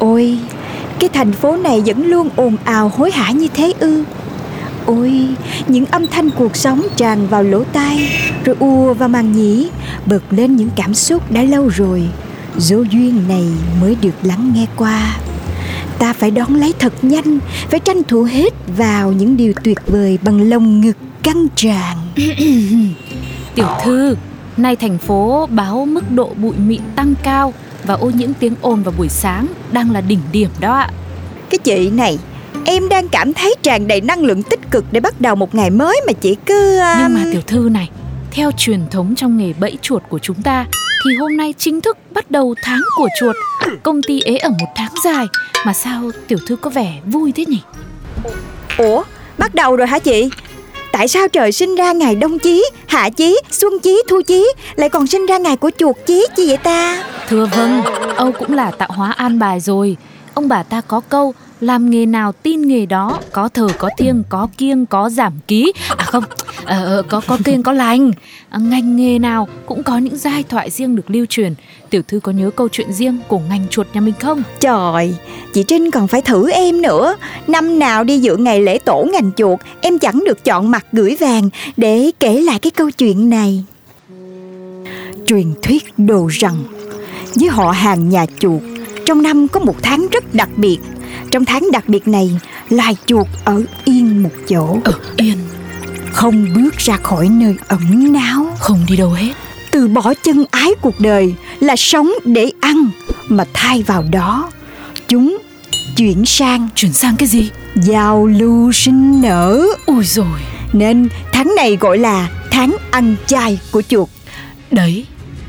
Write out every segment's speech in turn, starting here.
Ôi, cái thành phố này vẫn luôn ồn ào hối hả như thế ư? Ôi, những âm thanh cuộc sống tràn vào lỗ tai Rồi ùa vào màng nhĩ Bật lên những cảm xúc đã lâu rồi. Dấu duyên này mới được lắng nghe qua. Ta phải đón lấy thật nhanh Phải tranh thủ hết vào những điều tuyệt vời Bằng lồng ngực căng tràn. Tiểu thư, nay thành phố báo mức độ bụi mịn tăng cao và ô nhiễm tiếng ồn vào buổi sáng đang là đỉnh điểm đó ạ. Cái chị này Em đang cảm thấy tràn đầy năng lượng tích cực Để bắt đầu một ngày mới mà chị cứ um, Nhưng mà tiểu thư này, theo truyền thống trong nghề bẫy chuột của chúng ta thì hôm nay chính thức bắt đầu tháng của chuột. Công ty ế ở một tháng dài mà sao tiểu thư có vẻ vui thế nhỉ? Ủa, bắt đầu rồi hả chị? Tại sao trời sinh ra ngày đông chí, hạ chí, xuân chí, thu chí Lại còn sinh ra ngày của chuột chí chi vậy ta? Thưa vâng, Âu cũng là tạo hóa an bài rồi. Ông bà ta có câu làm nghề nào tin nghề đó có thờ có thiêng có kiêng có giảm ký. À không ờ, ờ, có có kiêng có lành. À, ngành nghề nào cũng có những giai thoại riêng được lưu truyền. Tiểu thư có nhớ câu chuyện riêng của ngành chuột nhà mình không? Trời, chị Trinh còn phải thử em nữa. Năm nào đi dự ngày lễ tổ ngành chuột Em chẳng được chọn mặt gửi vàng Để kể lại cái câu chuyện này. Truyền thuyết đồ rằng với họ hàng nhà chuột. Trong năm có một tháng rất đặc biệt. Trong tháng đặc biệt này Loài chuột ở yên một chỗ. Ở yên? Không bước ra khỏi nơi ẩn náu. Không đi đâu hết. Từ bỏ chân ái cuộc đời là sống để ăn mà thay vào đó chúng chuyển sang chuyển sang cái gì? Giao lưu sinh nở. Ui rồi nên tháng này gọi là tháng ăn chay của chuột. Đấy,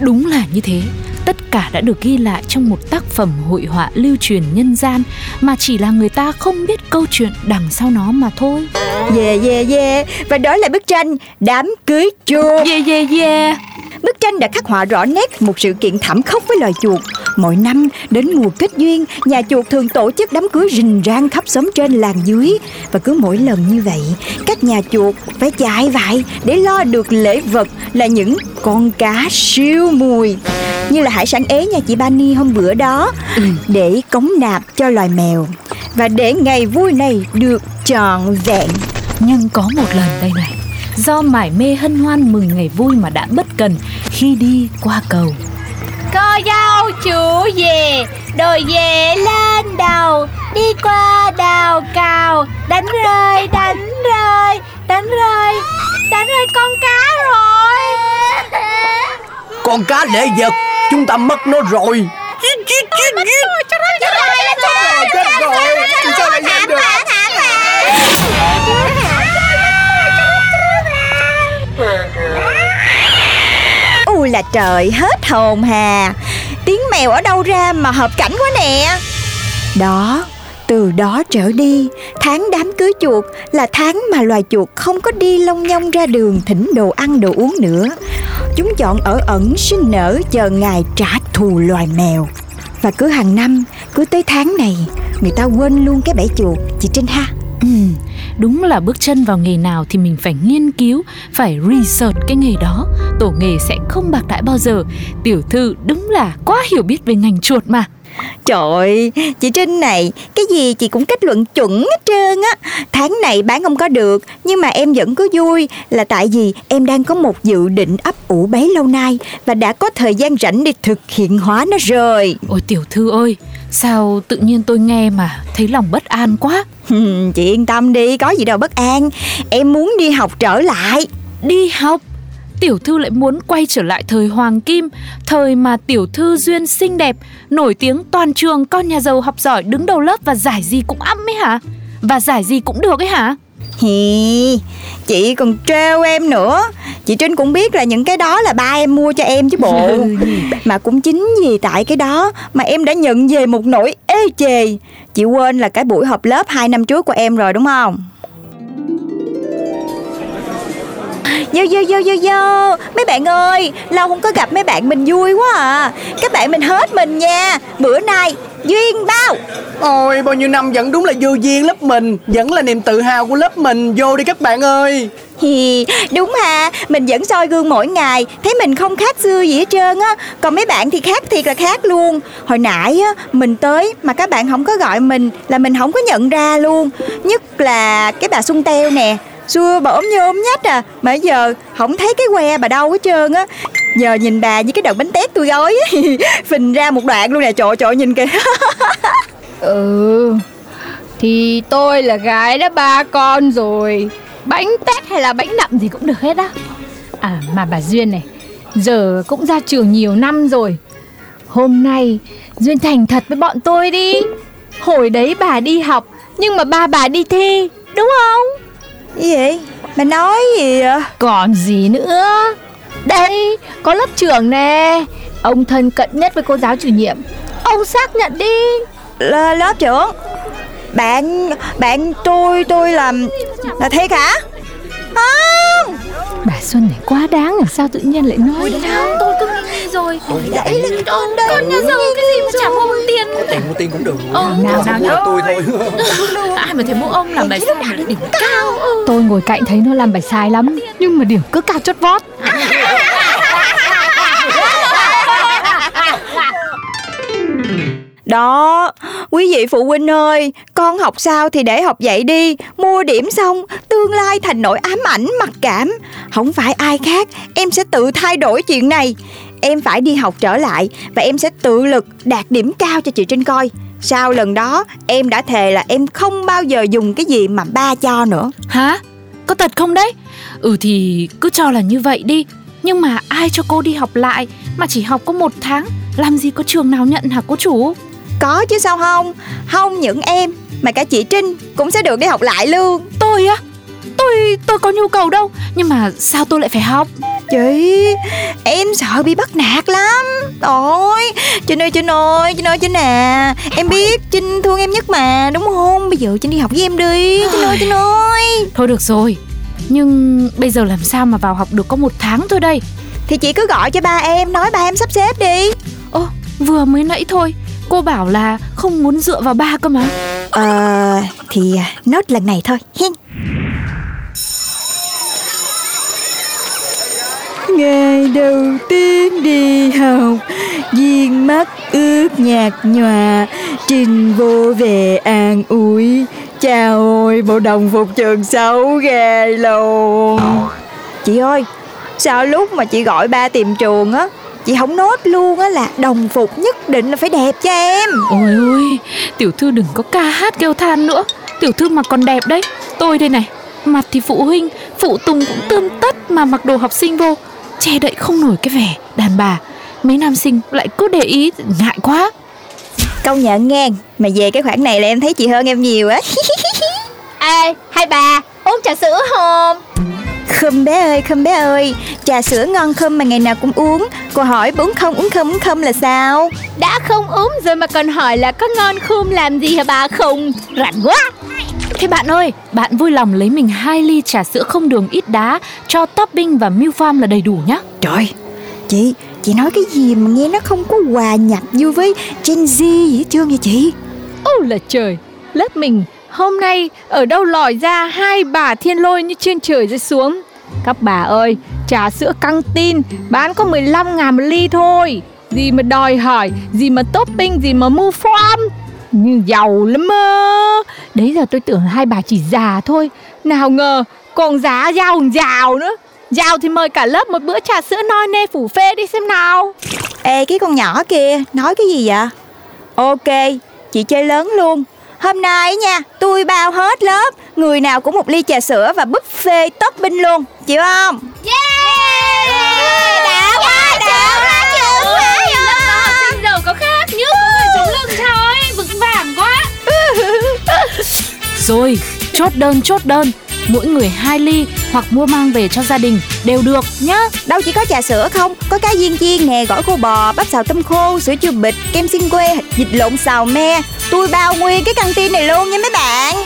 đúng là như thế. Tất cả đã được ghi lại trong một tác phẩm hội họa lưu truyền nhân gian mà chỉ là người ta không biết câu chuyện đằng sau nó mà thôi. yeah yeah yeah và đó là bức tranh đám cưới chuột Yeah yeah yeah. Bức tranh đã khắc họa rõ nét một sự kiện thảm khốc với loài chuột. Mỗi năm đến mùa kết duyên, nhà chuột thường tổ chức đám cưới rình rang khắp xóm trên làng dưới. Và cứ mỗi lần như vậy, các nhà chuột phải chạy vại để lo được lễ vật là những con cá siêu mùi. Như là hải sản ế nhà chị Bani hôm bữa đó. Để cống nạp cho loài mèo. Và để ngày vui này được trọn vẹn. Nhưng có một lần đây này, do mải mê hân hoan mừng ngày vui mà đã bất cần khi đi qua cầu. Cô dâu chủ về Đồi về lên đầu Đi qua đào cào. Đánh rơi đánh rơi Đánh rơi Đánh rơi con cá rồi Con cá lễ vật Chúng ta mất nó rồi. Chết rồi sao lại nhanh được Ui là trời hết hồn hà. Tiếng mèo ở đâu ra mà hợp cảnh quá nè. Đó từ đó trở đi Tháng đám cưới chuột Là tháng mà loài chuột không có đi long nhong ra đường Thỉnh đồ ăn đồ uống nữa Chúng chọn ở ẩn sinh nở Chờ ngày trả thù loài mèo Và cứ hàng năm Cứ tới tháng này Người ta quên luôn cái bẫy chuột Chị Trinh ha ừ, đúng là bước chân vào nghề nào thì mình phải nghiên cứu, phải research cái nghề đó. Tổ nghề sẽ không bạc đãi bao giờ. Tiểu thư đúng là quá hiểu biết về ngành chuột mà. Trời ơi, chị Trinh này, cái gì chị cũng kết luận chuẩn hết trơn á. Tháng này bán không có được, nhưng mà em vẫn cứ vui là tại vì em đang có một dự định ấp ủ bấy lâu nay và đã có thời gian rảnh để thực hiện hóa nó rồi. Ôi tiểu thư ơi, sao tự nhiên tôi nghe mà thấy lòng bất an quá. Chị yên tâm đi, có gì đâu bất an. Em muốn đi học trở lại. Đi học Tiểu thư lại muốn quay trở lại thời hoàng kim Thời mà tiểu thư duyên xinh đẹp Nổi tiếng toàn trường con nhà giàu học giỏi đứng đầu lớp Và giải gì cũng ăm ấy hả? Và giải gì cũng được ấy hả? Hi, chị còn trêu em nữa. Chị Trinh cũng biết là những cái đó là ba em mua cho em chứ bộ. Mà cũng chính vì tại cái đó Mà em đã nhận về một nỗi ê chề. Chị quên là cái buổi họp lớp 2 năm trước của em rồi đúng không Yo yo yo yo yo Mấy bạn ơi Lâu không có gặp mấy bạn mình vui quá à. Các bạn mình hết mình nha. Bữa nay Duyên bao. Ôi bao nhiêu năm vẫn đúng là vô duyên lớp mình Vẫn là niềm tự hào của lớp mình. Vô đi các bạn ơi. Hi, đúng ha, mình vẫn soi gương mỗi ngày. Thấy mình không khác xưa gì hết trơn á. Còn mấy bạn thì khác thiệt là khác luôn. Hồi nãy á, mình tới mà các bạn không có gọi mình Là mình không có nhận ra luôn. Nhất là cái bà Xuân Teo nè Xưa bà ốm nhôm nhách à. Mà giờ không thấy cái que bà đâu hết trơn á. Giờ nhìn bà như cái đợt bánh tét tôi gói Phình ra một đoạn luôn nè trội trội nhìn kìa. Ừ Thì tôi là gái đã ba con rồi. Bánh tét hay là bánh nậm gì cũng được hết á. À mà bà Duyên này, Giờ cũng ra trường nhiều năm rồi. Hôm nay Duyên thành thật với bọn tôi đi. Hồi đấy bà đi học, Nhưng mà ba bà đi thi, Đúng không? Gì? Vậy? Bà nói gì vậy? Còn gì nữa? Đây có lớp trưởng nè. Ông thân cận nhất với cô giáo chủ nhiệm. Ông xác nhận đi. L- lớp trưởng. Bạn bạn tôi tôi làm là thiệt hả không! Bà Xuân này quá đáng à Sao tự nhiên lại nói Đâu tôi cứ rồi. Đấy là cái con đây Con nhà giàu cái gì mà chả mua bằng tiền. Tiền mua tiền cũng được. Ờ, nào, nào, mua tôi thôi. Ai mà thấy mỗi ông làm bài sai mà lại điểm cao. Ừ. Tôi ngồi cạnh thấy nó làm bài sai lắm Nhưng mà điểm cứ cao chót vót. Đó, quý vị phụ huynh ơi, con học sao thì để học vậy đi, mua điểm xong, tương lai thành nỗi ám ảnh mặc cảm. Không phải ai khác, em sẽ tự thay đổi chuyện này. Em phải đi học trở lại và em sẽ tự lực đạt điểm cao cho chị Trinh coi. Sau lần đó, em đã thề là em không bao giờ dùng cái gì mà ba cho nữa. Hả? Có thật không đấy? Ừ thì cứ cho là như vậy đi Nhưng mà ai cho cô đi học lại Mà chỉ học có một tháng Làm gì có trường nào nhận hả cô chủ Có chứ sao không? Không những em mà cả chị Trinh cũng sẽ được đi học lại luôn. Tôi á Tôi tôi có nhu cầu đâu. Nhưng mà sao tôi lại phải học? Chị, em sợ bị bắt nạt lắm. Ôi, Trinh ơi Trinh ơi, Trinh ơi Trinh à. Em biết Trinh thương em nhất mà, đúng không? Bây giờ Trinh đi học với em đi. Trinh ơi Trinh ơi. Thôi được rồi. Nhưng bây giờ làm sao mà vào học được có một tháng thôi đây? Thì chị cứ gọi cho ba em, nói ba em sắp xếp đi. Ô vừa mới nãy thôi. Cô bảo là không muốn dựa vào ba cơ mà. Ờ, thì à, nốt lần này thôi Ngày đầu tiên đi học. Duyên mắt ướt nhạt nhòa Trình vô về an ủi. Chào ôi bộ đồng phục trường xấu ghê luôn. Chị ơi Sao lúc mà chị gọi ba tìm trường á Chị không nốt luôn á là đồng phục nhất định là phải đẹp cho em. Ôi ôi Tiểu thư đừng có ca hát kêu than nữa. Tiểu thư mà còn đẹp đấy. Tôi đây này Mặt thì phụ huynh Phụ tùng cũng tươm tất Mà mặc đồ học sinh vô Che đậy không nổi cái vẻ đàn bà. Mấy nam sinh lại cứ để ý Ngại quá. Công nhận nghe Mà về cái khoản này là em thấy chị hơn em nhiều á. Ê, hai bà, uống trà sữa không? Khum bé ơi khum bé ơi. Trà sữa ngon khum mà ngày nào cũng uống. Cô hỏi uống không uống không uống không là sao? Đã không uống rồi mà còn hỏi là có ngon khum làm gì hả bà? Khùng Rảnh quá Thế bạn ơi Bạn vui lòng lấy mình hai ly trà sữa không đường ít đá Cho topping và milk farm là đầy đủ nhá. Trời Chị Chị nói cái gì mà nghe nó không có hòa nhập vô với Gen Z gì hết trơn vậy chị? Ôi là trời Lớp mình hôm nay ở đâu lòi ra hai bà thiên lôi như trên trời rơi xuống. Các bà ơi Trà sữa căng tin Bán có 15 ngàn một ly thôi. Gì mà đòi hỏi Gì mà topping Gì mà mua form như giàu lắm mơ Đấy giờ tôi tưởng hai bà chỉ già thôi. Nào ngờ, còn giá giàu giàu nữa. Giàu thì mời cả lớp một bữa trà sữa noi nê phủ phê đi xem nào. Ê, cái con nhỏ kia, Nói cái gì vậy? Ok, Chị chơi lớn luôn. Hôm nay nha, Tôi bao hết lớp. Người nào cũng một ly trà sữa Và buffet topping luôn. Chịu không? Rồi, chốt đơn chốt đơn. Mỗi người hai ly hoặc mua mang về cho gia đình đều được nhá. Đâu chỉ có trà sữa không Có cá viên chiên nè, gỏi khô bò, bắp xào tôm khô, sữa chua bịch, kem xiên quê, vịt lộn xào me. Tôi bao nguyên cái căng tin này luôn nha mấy bạn.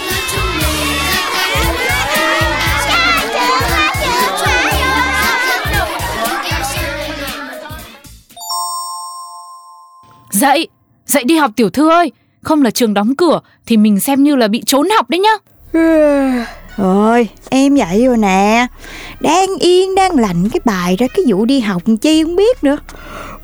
Dậy, dậy đi học tiểu thư ơi Không là trường đóng cửa thì mình xem như là bị trốn học đấy nhá. Rồi, em dậy rồi nè. Đang yên, đang lạnh cái bài ra cái vụ đi học chi không biết nữa.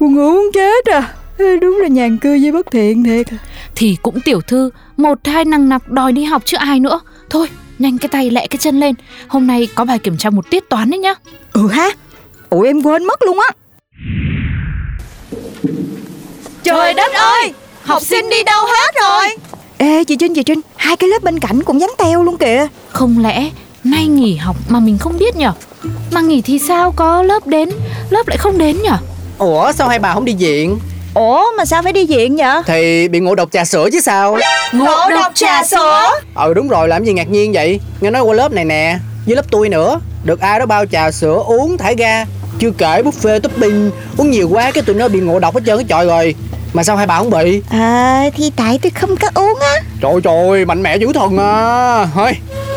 Buồn ngủ muốn chết à. Ê, Đúng là nhàn cư với bất thiện thiệt. Thì cũng tiểu thư Một hai năng nặc đòi đi học chứ ai nữa. Thôi nhanh cái tay lẹ cái chân lên. Hôm nay có bài kiểm tra một tiết toán đấy nhá. Ừ ha. Ủa em quên mất luôn á. Trời đất ơi Học sinh đi đâu hết rồi? Ê chị Trinh chị Trinh Hai cái lớp bên cạnh cũng vắng teo luôn kìa. Không lẽ nay nghỉ học mà mình không biết nhở? Mà nghỉ thì sao có lớp đến Lớp lại không đến nhở? Ủa sao hai bà không đi viện? Ủa mà sao phải đi viện vậy Thì bị ngộ độc trà sữa chứ sao? Ngộ độc trà sữa? Ừ đúng rồi làm gì ngạc nhiên vậy? Nghe nói qua lớp này nè Với lớp tôi nữa Được ai đó bao trà sữa uống thải ga Chưa kể buffet topping Uống nhiều quá cái tụi nó bị ngộ độc hết trơn cái trọi rồi Mà sao hai bà không bị? À thì tại tôi không có uống á. Trời trời mạnh mẽ dữ thần à. Thôi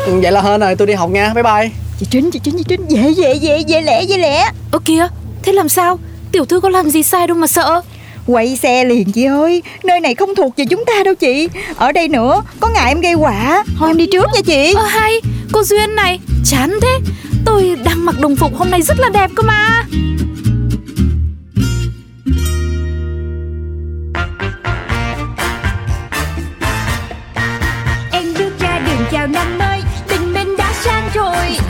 vậy là hên rồi tôi đi học nha. Bye bye. Chị Trinh chị Trinh chị Trinh. Về về về về lẹ về lẹ Ơ kìa thế làm sao? Tiểu thư có làm gì sai đâu mà sợ. Quay xe liền chị ơi. Nơi này không thuộc về chúng ta đâu chị. Ở đây nữa Có ngại em gây họa Thôi em đi trước nha chị. Ơ hay cô Duyên này Chán thế. Tôi đang mặc đồng phục hôm nay rất là đẹp cơ mà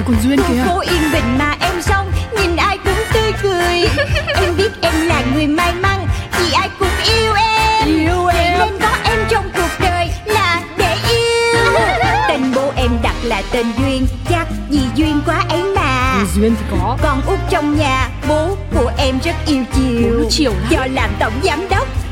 Còn Duyên Khu phố yên bình mà em xong Nhìn ai cũng tươi cười. Em biết em là người may mắn Vì ai cũng yêu em. Yêu Vậy nên có em trong cuộc đời là để yêu. Tên bố em đặt là tên Duyên Chắc vì duyên quá ấy mà. Duyên thì có. Con út trong nhà Bố của em rất yêu chiều. Bố chiều lắm. Do làm tổng giám đốc